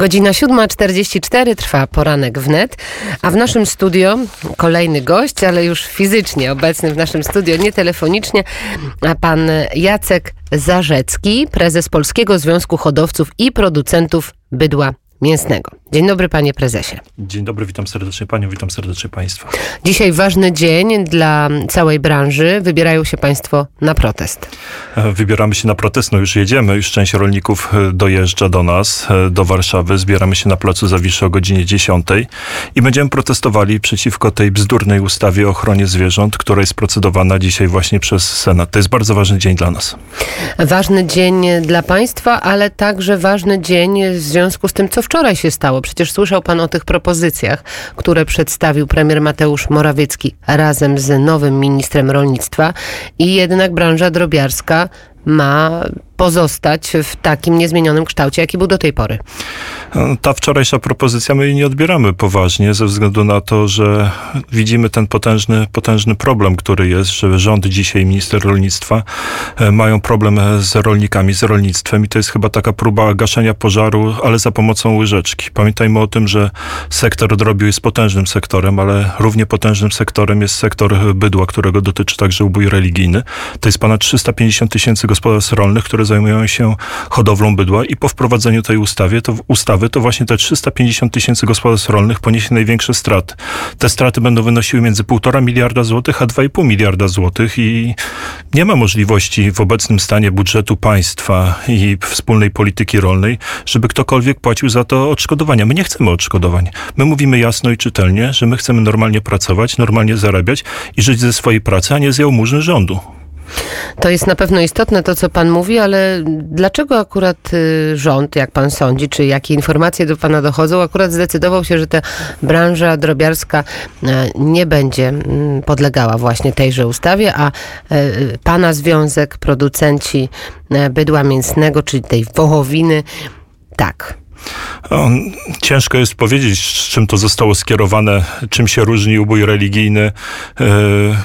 Godzina 7.44 trwa poranek wnet, a w naszym studio kolejny gość, ale już fizycznie obecny w naszym studio, nie telefonicznie, a pan Jacek Zarzecki, prezes Polskiego Związku Hodowców i Producentów Bydła Mięsnego. Dzień dobry, panie prezesie. Dzień dobry, witam serdecznie panią, witam serdecznie państwa. Dzisiaj ważny dzień dla całej branży. Wybierają się państwo na protest. E, wybieramy się na protest, no już jedziemy, już część rolników e, dojeżdża do nas, e, do Warszawy. Zbieramy się na placu Zawiszy o godzinie 10 i będziemy protestowali przeciwko tej bzdurnej ustawie o ochronie zwierząt, która jest procedowana dzisiaj właśnie przez Senat. To jest bardzo ważny dzień dla nas. Ważny dzień dla państwa, ale także ważny dzień w związku z tym, co wczoraj się stało? Przecież słyszał pan o tych propozycjach, które przedstawił premier Mateusz Morawiecki razem z nowym ministrem rolnictwa i jednak branża drobiarska ma pozostać w takim niezmienionym kształcie, jaki był do tej pory. Ta wczorajsza propozycja my jej nie odbieramy poważnie, ze względu na to, że widzimy ten potężny, potężny problem, który jest, że rząd dzisiaj, minister rolnictwa e, mają problem z rolnikami, z rolnictwem i to jest chyba taka próba gaszenia pożaru, ale za pomocą łyżeczki. Pamiętajmy o tym, że sektor drobiu jest potężnym sektorem, ale równie potężnym sektorem jest sektor bydła, którego dotyczy także ubój religijny. To jest ponad 350 tysięcy gospodarstw rolnych, które zajmują się hodowlą bydła i po wprowadzeniu tej ustawy to, ustawy, to właśnie te 350 tysięcy gospodarstw rolnych poniesie największe straty. Te straty będą wynosiły między 1,5 miliarda złotych a 2,5 miliarda złotych i nie ma możliwości w obecnym stanie budżetu państwa i wspólnej polityki rolnej, żeby ktokolwiek płacił za to odszkodowania. My nie chcemy odszkodowań. My mówimy jasno i czytelnie, że my chcemy normalnie pracować, normalnie zarabiać i żyć ze swojej pracy, a nie z jałmużny rządu. To jest na pewno istotne to, co pan mówi, ale dlaczego akurat y, rząd, jak pan sądzi, czy jakie informacje do pana dochodzą, akurat zdecydował się, że ta branża drobiarska e, nie będzie mm, podlegała właśnie tejże ustawie, a e, pana związek, producenci bydła mięsnego, czyli tej wołowiny, tak. Ciężko jest powiedzieć, z czym to zostało skierowane, czym się różni ubój religijny e,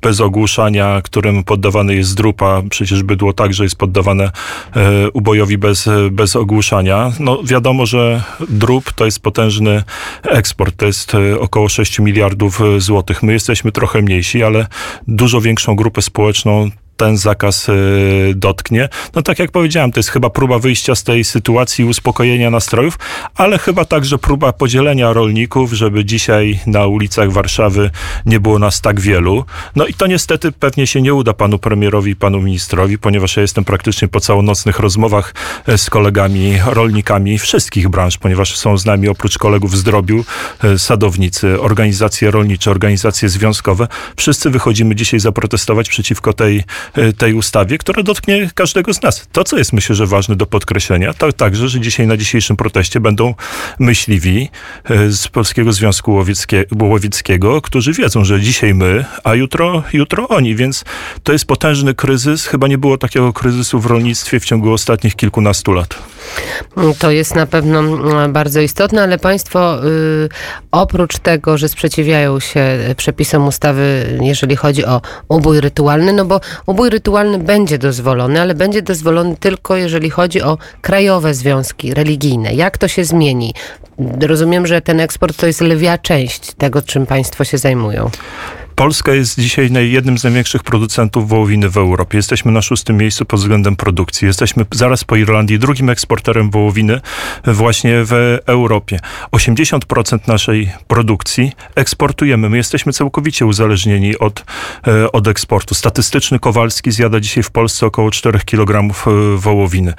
bez ogłuszania, którym poddawany jest drupa. Przecież bydło także jest poddawane e, ubojowi bez, bez ogłuszania. No wiadomo, że drób to jest potężny eksport, to jest e, około 6 miliardów złotych. My jesteśmy trochę mniejsi, ale dużo większą grupę społeczną ten zakaz y, dotknie. No tak jak powiedziałem, to jest chyba próba wyjścia z tej sytuacji, uspokojenia nastrojów, ale chyba także próba podzielenia rolników, żeby dzisiaj na ulicach Warszawy nie było nas tak wielu. No i to niestety pewnie się nie uda panu premierowi i panu ministrowi, ponieważ ja jestem praktycznie po całonocnych rozmowach e, z kolegami rolnikami wszystkich branż, ponieważ są z nami oprócz kolegów z drobiu e, sadownicy, organizacje rolnicze, organizacje związkowe. Wszyscy wychodzimy dzisiaj zaprotestować przeciwko tej tej ustawie, która dotknie każdego z nas. To, co jest myślę, że ważne do podkreślenia, to także, że dzisiaj na dzisiejszym proteście będą myśliwi e, z Polskiego Związku Łowieckiego, którzy wiedzą, że dzisiaj my, a jutro, jutro oni, więc to jest potężny kryzys. Chyba nie było takiego kryzysu w rolnictwie w ciągu ostatnich kilkunastu lat. To jest na pewno mm, bardzo istotne, ale państwo y, oprócz tego, że sprzeciwiają się przepisom ustawy, jeżeli chodzi o ubój rytualny, no bo ubój rytualny będzie dozwolony, ale będzie dozwolony tylko jeżeli chodzi o krajowe związki religijne. Jak to się zmieni? Rozumiem, że ten eksport to jest lwia część tego, czym państwo się zajmują. Polska jest dzisiaj jednym z największych producentów wołowiny w Europie. Jesteśmy na szóstym miejscu pod względem produkcji. Jesteśmy zaraz po Irlandii drugim eksporterem wołowiny właśnie w Europie. 80% naszej produkcji eksportujemy. My jesteśmy całkowicie uzależnieni od, e, od eksportu. Statystyczny Kowalski zjada dzisiaj w Polsce około 4 kg e, wołowiny.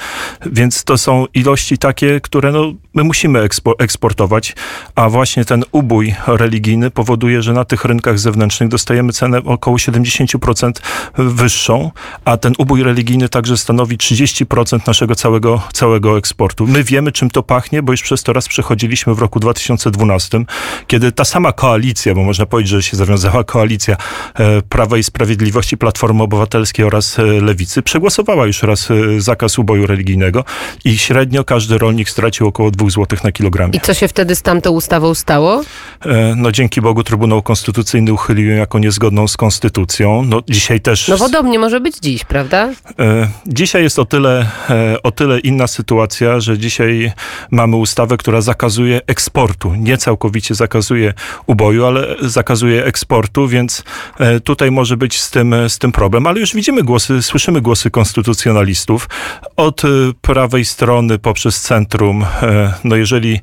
Więc to są ilości takie, które no, my musimy eksportować, a właśnie ten ubój religijny powoduje, że na tych rynkach zewnętrznych dostajemy cenę około 70% wyższą, a ten ubój religijny także stanowi 30% naszego całego, całego eksportu. My wiemy, czym to pachnie, bo już przez to raz przechodziliśmy w roku 2012, kiedy ta sama koalicja, bo można powiedzieć, że się zawiązała koalicja e, Prawa i Sprawiedliwości, Platformy Obywatelskiej oraz e, Lewicy, przegłosowała już raz e, zakaz uboju religijnego i średnio każdy rolnik stracił około 2 zł na kilogram. I co się wtedy z tamtą ustawą stało? No dzięki Bogu Trybunał Konstytucyjny uchylił jako niezgodną z konstytucją. No dzisiaj też... No podobnie może być dziś, prawda? E, Dzisiaj jest o tyle, e, o tyle inna sytuacja, że dzisiaj mamy ustawę, która zakazuje eksportu. Nie całkowicie zakazuje uboju, ale zakazuje eksportu, więc e, tutaj może być z tym, z tym problem. Ale już widzimy głosy, słyszymy głosy konstytucjonalistów od prawej strony poprzez centrum. No jeżeli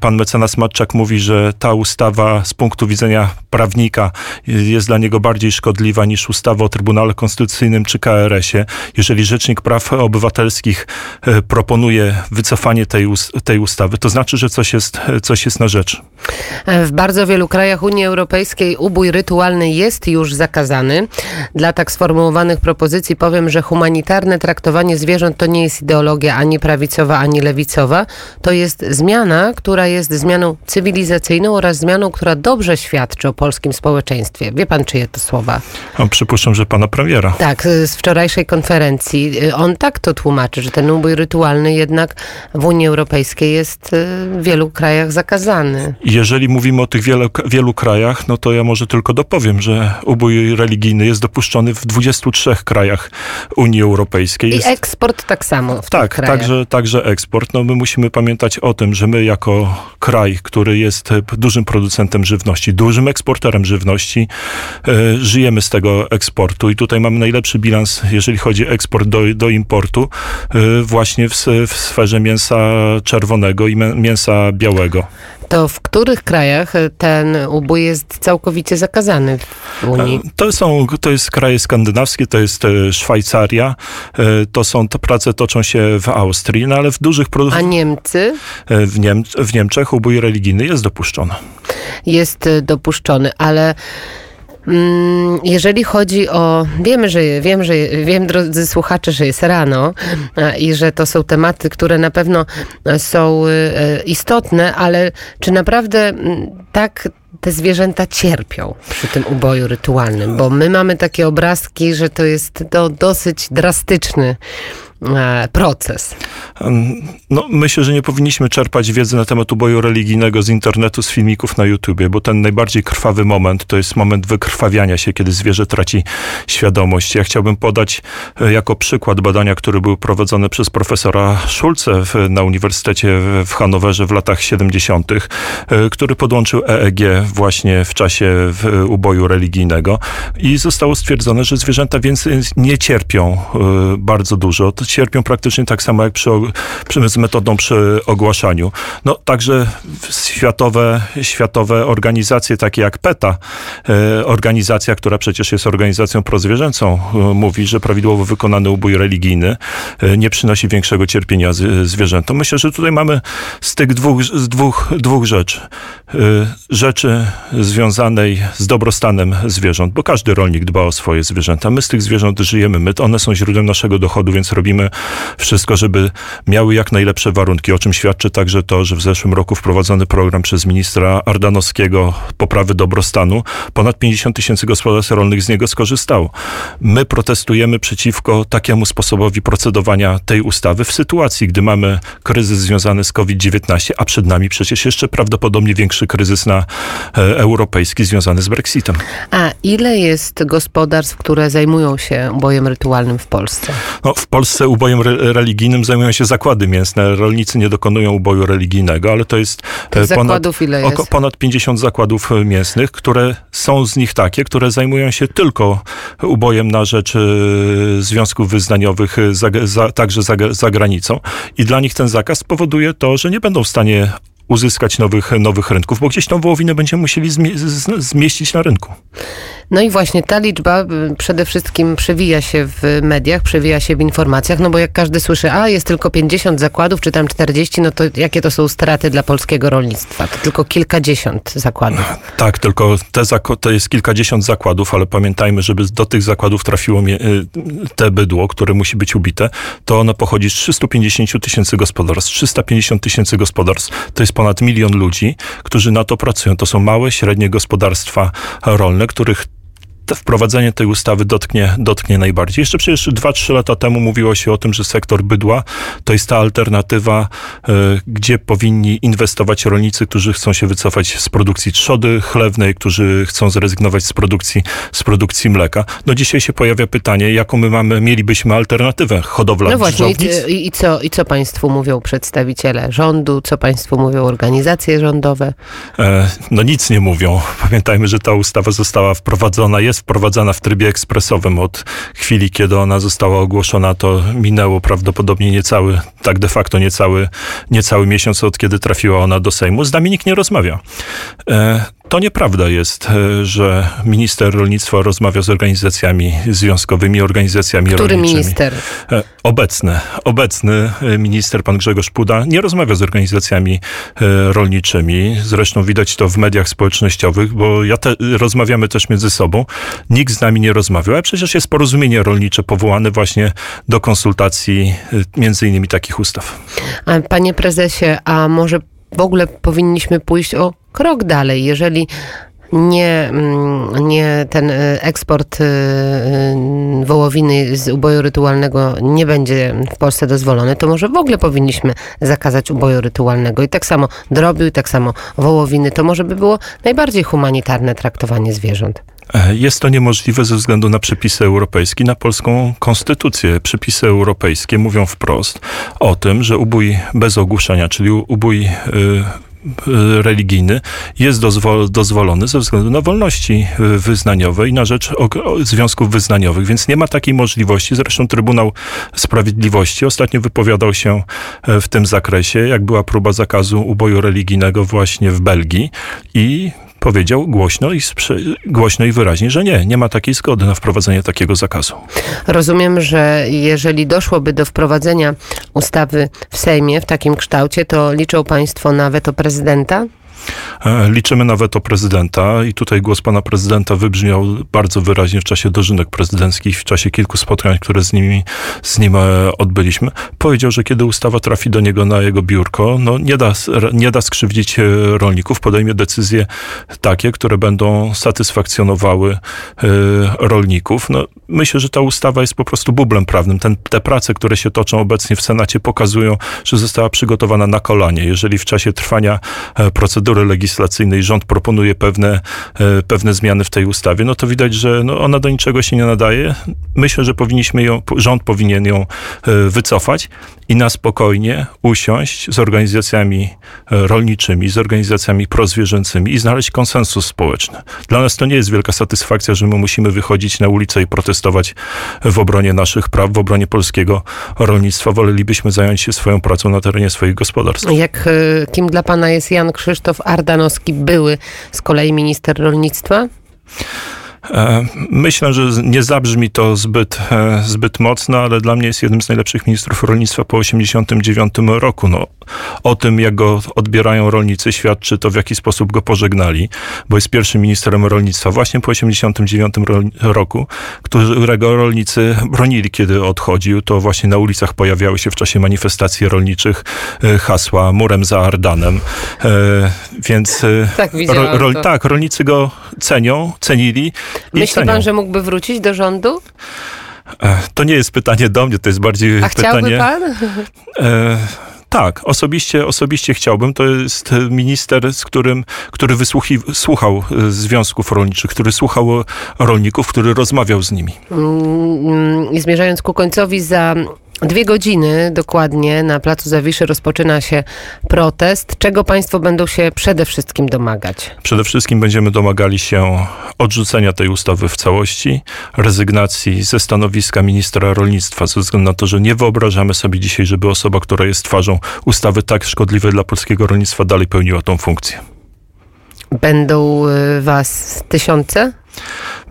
pan mecenas Matczak mówi, że ta ustawa z punktu widzenia prawnika jest dla niego bardziej szkodliwa niż ustawa o Trybunale Konstytucyjnym czy KRS-ie, jeżeli Rzecznik Praw Obywatelskich e, proponuje wycofanie tej, tej ustawy, to znaczy, że coś jest, coś jest na rzecz. W bardzo wielu krajach Unii Europejskiej ubój rytualny jest już zakazany. Dla tak sformułowanych propozycji powiem, że humanitarne traktowanie zwierząt to nie jest ideologia ani prawicowa, ani lewicowa. To jest zmiana, która jest zmianą cywilizacyjną oraz zmianą, która dobrze świadczy o polskim społeczeństwie. Wie pan, czyje to słowa? Przypuszczam, że pana premiera. Tak, z wczorajszej konferencji. On tak to tłumaczy, że ten ubój rytualny jednak w Unii Europejskiej jest y, w wielu krajach zakazany. Jeżeli mówimy o tych wielu, wielu krajach, no to ja może tylko dopowiem, że ubój religijny jest dopuszczony w 23 krajach Unii Europejskiej. I Jest, eksport tak samo tak, także, także eksport. No my musimy pamiętać o tym, że my jako kraj, który jest dużym producentem żywności, dużym eksporterem żywności, e, żyjemy z tego eksportu i tutaj mamy najlepszy bilans, jeżeli chodzi o eksport do, do importu, e, właśnie w, w sferze mięsa czerwonego i mięsa białego. To w których krajach ten ubój jest całkowicie zakazany w Unii? To są, to jest kraje skandynawskie, to jest e, Szwajcaria, e, to są, te prace toczą się w Austrii, no ale w dużych, produ- A Niemcy e, w, Niem- w Niemczech ubój religijny jest dopuszczony. jest dopuszczony, ale jeżeli chodzi o. Wiemy, że wiem, że wiem, drodzy słuchacze, że jest rano i że to są tematy, które na pewno e, są e, istotne, ale czy naprawdę mm, tak te zwierzęta cierpią przy tym uboju rytualnym? Bo my mamy takie obrazki, że to jest to dosyć drastyczny proces. Em, No, myślę, że nie powinniśmy czerpać wiedzy na temat uboju religijnego z internetu, z filmików na YouTubie, bo ten najbardziej krwawy moment to jest moment wykrwawiania się, kiedy zwierzę traci świadomość. Ja chciałbym podać e, jako przykład badania, które były prowadzone przez profesora Schulze na Uniwersytecie w- Hanowerze w latach 70., e, który podłączył EEG właśnie w czasie uboju religijnego i zostało stwierdzone, że zwierzęta więcej nie cierpią e, bardzo dużo. Cierpią praktycznie tak samo jak przy, przy, z metodą przy ogłaszaniu. No także światowe, światowe organizacje takie jak PETA, e, organizacja, która przecież jest organizacją prozwierzęcą, e, mówi, że prawidłowo wykonany ubój religijny e, nie przynosi większego cierpienia zwierzętom. Myślę, że tutaj mamy z tych dwóch, dwóch, dwóch rzeczy. Rzeczy związanej z dobrostanem zwierząt, bo każdy rolnik dba o swoje zwierzęta. My z tych zwierząt żyjemy, my, one są źródłem naszego dochodu, więc robimy wszystko, żeby miały jak najlepsze warunki, o czym świadczy także to, że w zeszłym roku wprowadzony program przez ministra Ardanowskiego poprawy dobrostanu, ponad 50 tysięcy gospodarstw rolnych z niego skorzystało. My protestujemy przeciwko takiemu sposobowi procedowania tej ustawy w sytuacji, gdy mamy kryzys związany z COVID-19, a przed nami przecież jeszcze prawdopodobnie większy kryzys na e, europejski związany z Brexitem. A ile jest gospodarstw, które zajmują się ubojem rytualnym w Polsce? No, w Polsce ubojem re- religijnym zajmują się zakłady mięsne. Rolnicy nie dokonują uboju religijnego, ale to jest Tych e, ponad, oko- ponad 50 zakładów e, mięsnych, które są z nich takie, które zajmują się tylko ubojem na rzecz e, związków wyznaniowych, za, za, także za, za granicą. I dla nich ten zakaz powoduje to, że nie będą w stanie uzyskać nowych, nowych rynków, bo gdzieś tą wołowinę będziemy musieli zmie- zmieścić na rynku. No i właśnie ta liczba y, przede wszystkim przewija się w mediach, przewija się w informacjach, no bo jak każdy słyszy, a jest tylko 50 zakładów, czy tam 40, no to jakie to są straty dla polskiego rolnictwa? To tylko kilkadziesiąt zakładów. Tak, tylko te, to jest kilkadziesiąt zakładów, ale pamiętajmy, żeby do tych zakładów trafiło y, te bydło, które musi być ubite, to ono pochodzi z 350 tysięcy gospodarstw. 350 tysięcy gospodarstw to jest ponad milion ludzi, którzy na to pracują. To są małe, średnie gospodarstwa rolne, których wprowadzenie tej ustawy dotknie, dotknie najbardziej. Jeszcze przecież 2-3 lata temu mówiło się o tym, że sektor bydła to jest ta alternatywa, e, gdzie powinni inwestować rolnicy, którzy chcą się wycofać z produkcji trzody chlewnej, którzy chcą zrezygnować z produkcji, z produkcji mleka. No dzisiaj się pojawia pytanie, jaką my mamy, mielibyśmy alternatywę hodowla No właśnie, i, i, co, i co państwu mówią przedstawiciele rządu, co państwu mówią organizacje rządowe? E, No nic nie mówią. Pamiętajmy, że ta ustawa została wprowadzona, jest wprowadzana w trybie ekspresowym. Od chwili, kiedy ona została ogłoszona, to minęło prawdopodobnie niecały, tak de facto niecały, niecały miesiąc, od kiedy trafiła ona do Sejmu. Z nami nikt nie rozmawia. To nieprawda jest, e, że minister rolnictwa rozmawia z organizacjami związkowymi, organizacjami Który rolniczymi. minister? E, Obecny, obecny e, minister, pan Grzegorz Puda, nie rozmawia z organizacjami rolniczymi. Zresztą widać to w mediach społecznościowych, bo ja te, rozmawiamy też między sobą. Nikt z nami nie rozmawiał, a przecież jest porozumienie rolnicze powołane właśnie do konsultacji między innymi takich ustaw. Panie prezesie, a może w ogóle powinniśmy pójść o krok dalej, jeżeli nie, mm, nie ten y, eksport y, y, wołowiny z uboju rytualnego nie będzie w Polsce dozwolony, to może w ogóle powinniśmy zakazać uboju rytualnego. I tak samo drobiu, i tak samo wołowiny. To może by było najbardziej humanitarne traktowanie zwierząt. E, Jest to niemożliwe ze względu na przepisy europejskie, na polską konstytucję. Przepisy europejskie mówią wprost o tym, że ubój bez ogłuszenia, czyli ubój y, y, religijny jest dozwol, dozwolony ze względu na wolności wyznaniowe i na rzecz związków wyznaniowych, więc nie ma takiej możliwości. Zresztą Trybunał Sprawiedliwości ostatnio wypowiadał się e, w tym zakresie, jak była próba zakazu uboju religijnego właśnie w Belgii i powiedział głośno i, głośno i wyraźnie, że nie, nie ma takiej zgody na wprowadzenie takiego zakazu. Rozumiem, że jeżeli doszłoby do wprowadzenia ustawy w Sejmie w takim kształcie, to liczą Państwo na weto prezydenta? E, Liczymy na weto prezydenta i tutaj głos pana prezydenta wybrzmiał bardzo wyraźnie w czasie dożynek prezydenckich, w czasie kilku spotkań, które z, nimi, z nim e, odbyliśmy. Powiedział, że kiedy ustawa trafi do niego na jego biurko, no nie da, nie da skrzywdzić e, rolników, podejmie decyzje takie, które będą satysfakcjonowały rolników. No, myślę, że ta ustawa jest po prostu bublem prawnym. Ten, te prace, które się toczą obecnie w Senacie pokazują, że została przygotowana na kolanie. Jeżeli w czasie trwania e, procedury legislacyjnej rząd proponuje pewne, e, pewne zmiany w tej ustawie, no to widać, że no, ona do niczego się nie nadaje. Myślę, że powinniśmy ją, rząd powinien ją e, wycofać i na spokojnie usiąść z organizacjami e, rolniczymi, z organizacjami prozwierzęcymi i znaleźć konsensus społeczny. Dla nas to nie jest wielka satysfakcja, że my musimy wychodzić na ulicę i protestować w obronie naszych praw, w obronie polskiego rolnictwa. Wolelibyśmy zająć się swoją pracą na terenie swoich gospodarstw. Jak, kim dla Pana jest Jan Krzysztof Ardanowski, były z kolei minister rolnictwa? E, Myślę, że nie zabrzmi to zbyt, e, zbyt mocno, ale dla mnie jest jednym z najlepszych ministrów rolnictwa po 1989 roku. No, o tym, jak go odbierają rolnicy, świadczy to, w jaki sposób go pożegnali, bo jest pierwszym ministrem rolnictwa właśnie po 1989 roku, którego rolnicy bronili, kiedy odchodził. To właśnie na ulicach pojawiały się w czasie manifestacji rolniczych e, hasła murem za Ardanem. Więc Tak, widziałam to. tak, rolnicy go cenią, cenili. I Myśli cenią. Pan, że mógłby wrócić do rządu? To nie jest pytanie do mnie, to jest bardziej A pytanie. chciałby Pan? E, tak, osobiście, osobiście chciałbym. To jest minister, z którym, który wysłuchi, słuchał e, związków rolniczych, który słuchał rolników, który rozmawiał z nimi. Mm, I zmierzając ku końcowi, za dwie godziny dokładnie na Placu Zawiszy rozpoczyna się protest. Czego Państwo będą się przede wszystkim domagać? Przede wszystkim będziemy domagali się odrzucenia tej ustawy w całości, rezygnacji ze stanowiska ministra rolnictwa, ze względu na to, że nie wyobrażamy sobie dzisiaj, żeby osoba, która jest twarzą ustawy tak szkodliwej dla polskiego rolnictwa, dalej pełniła tą funkcję. Będą y, Was tysiące?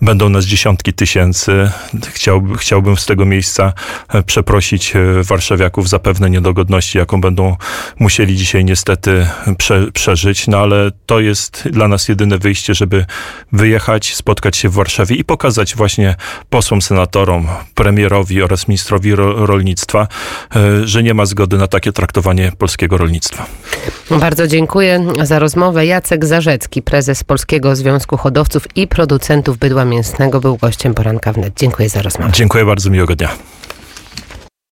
Będą nas dziesiątki tysięcy. Chciałby, chciałbym z tego miejsca e, przeprosić e, warszawiaków za pewne niedogodności, jaką będą musieli dzisiaj niestety prze, przeżyć, no ale to jest dla nas jedyne wyjście, żeby wyjechać, spotkać się w Warszawie i pokazać właśnie posłom, senatorom, premierowi oraz ministrowi ro, rolnictwa, e, że nie ma zgody na takie traktowanie polskiego rolnictwa. Bardzo dziękuję za rozmowę. Jacek Zarzecki, prezes Polskiego Związku Hodowców i Producentów Bydła mięsnego był gościem poranka wnet. Dziękuję za rozmowę. Dziękuję bardzo, miłego dnia.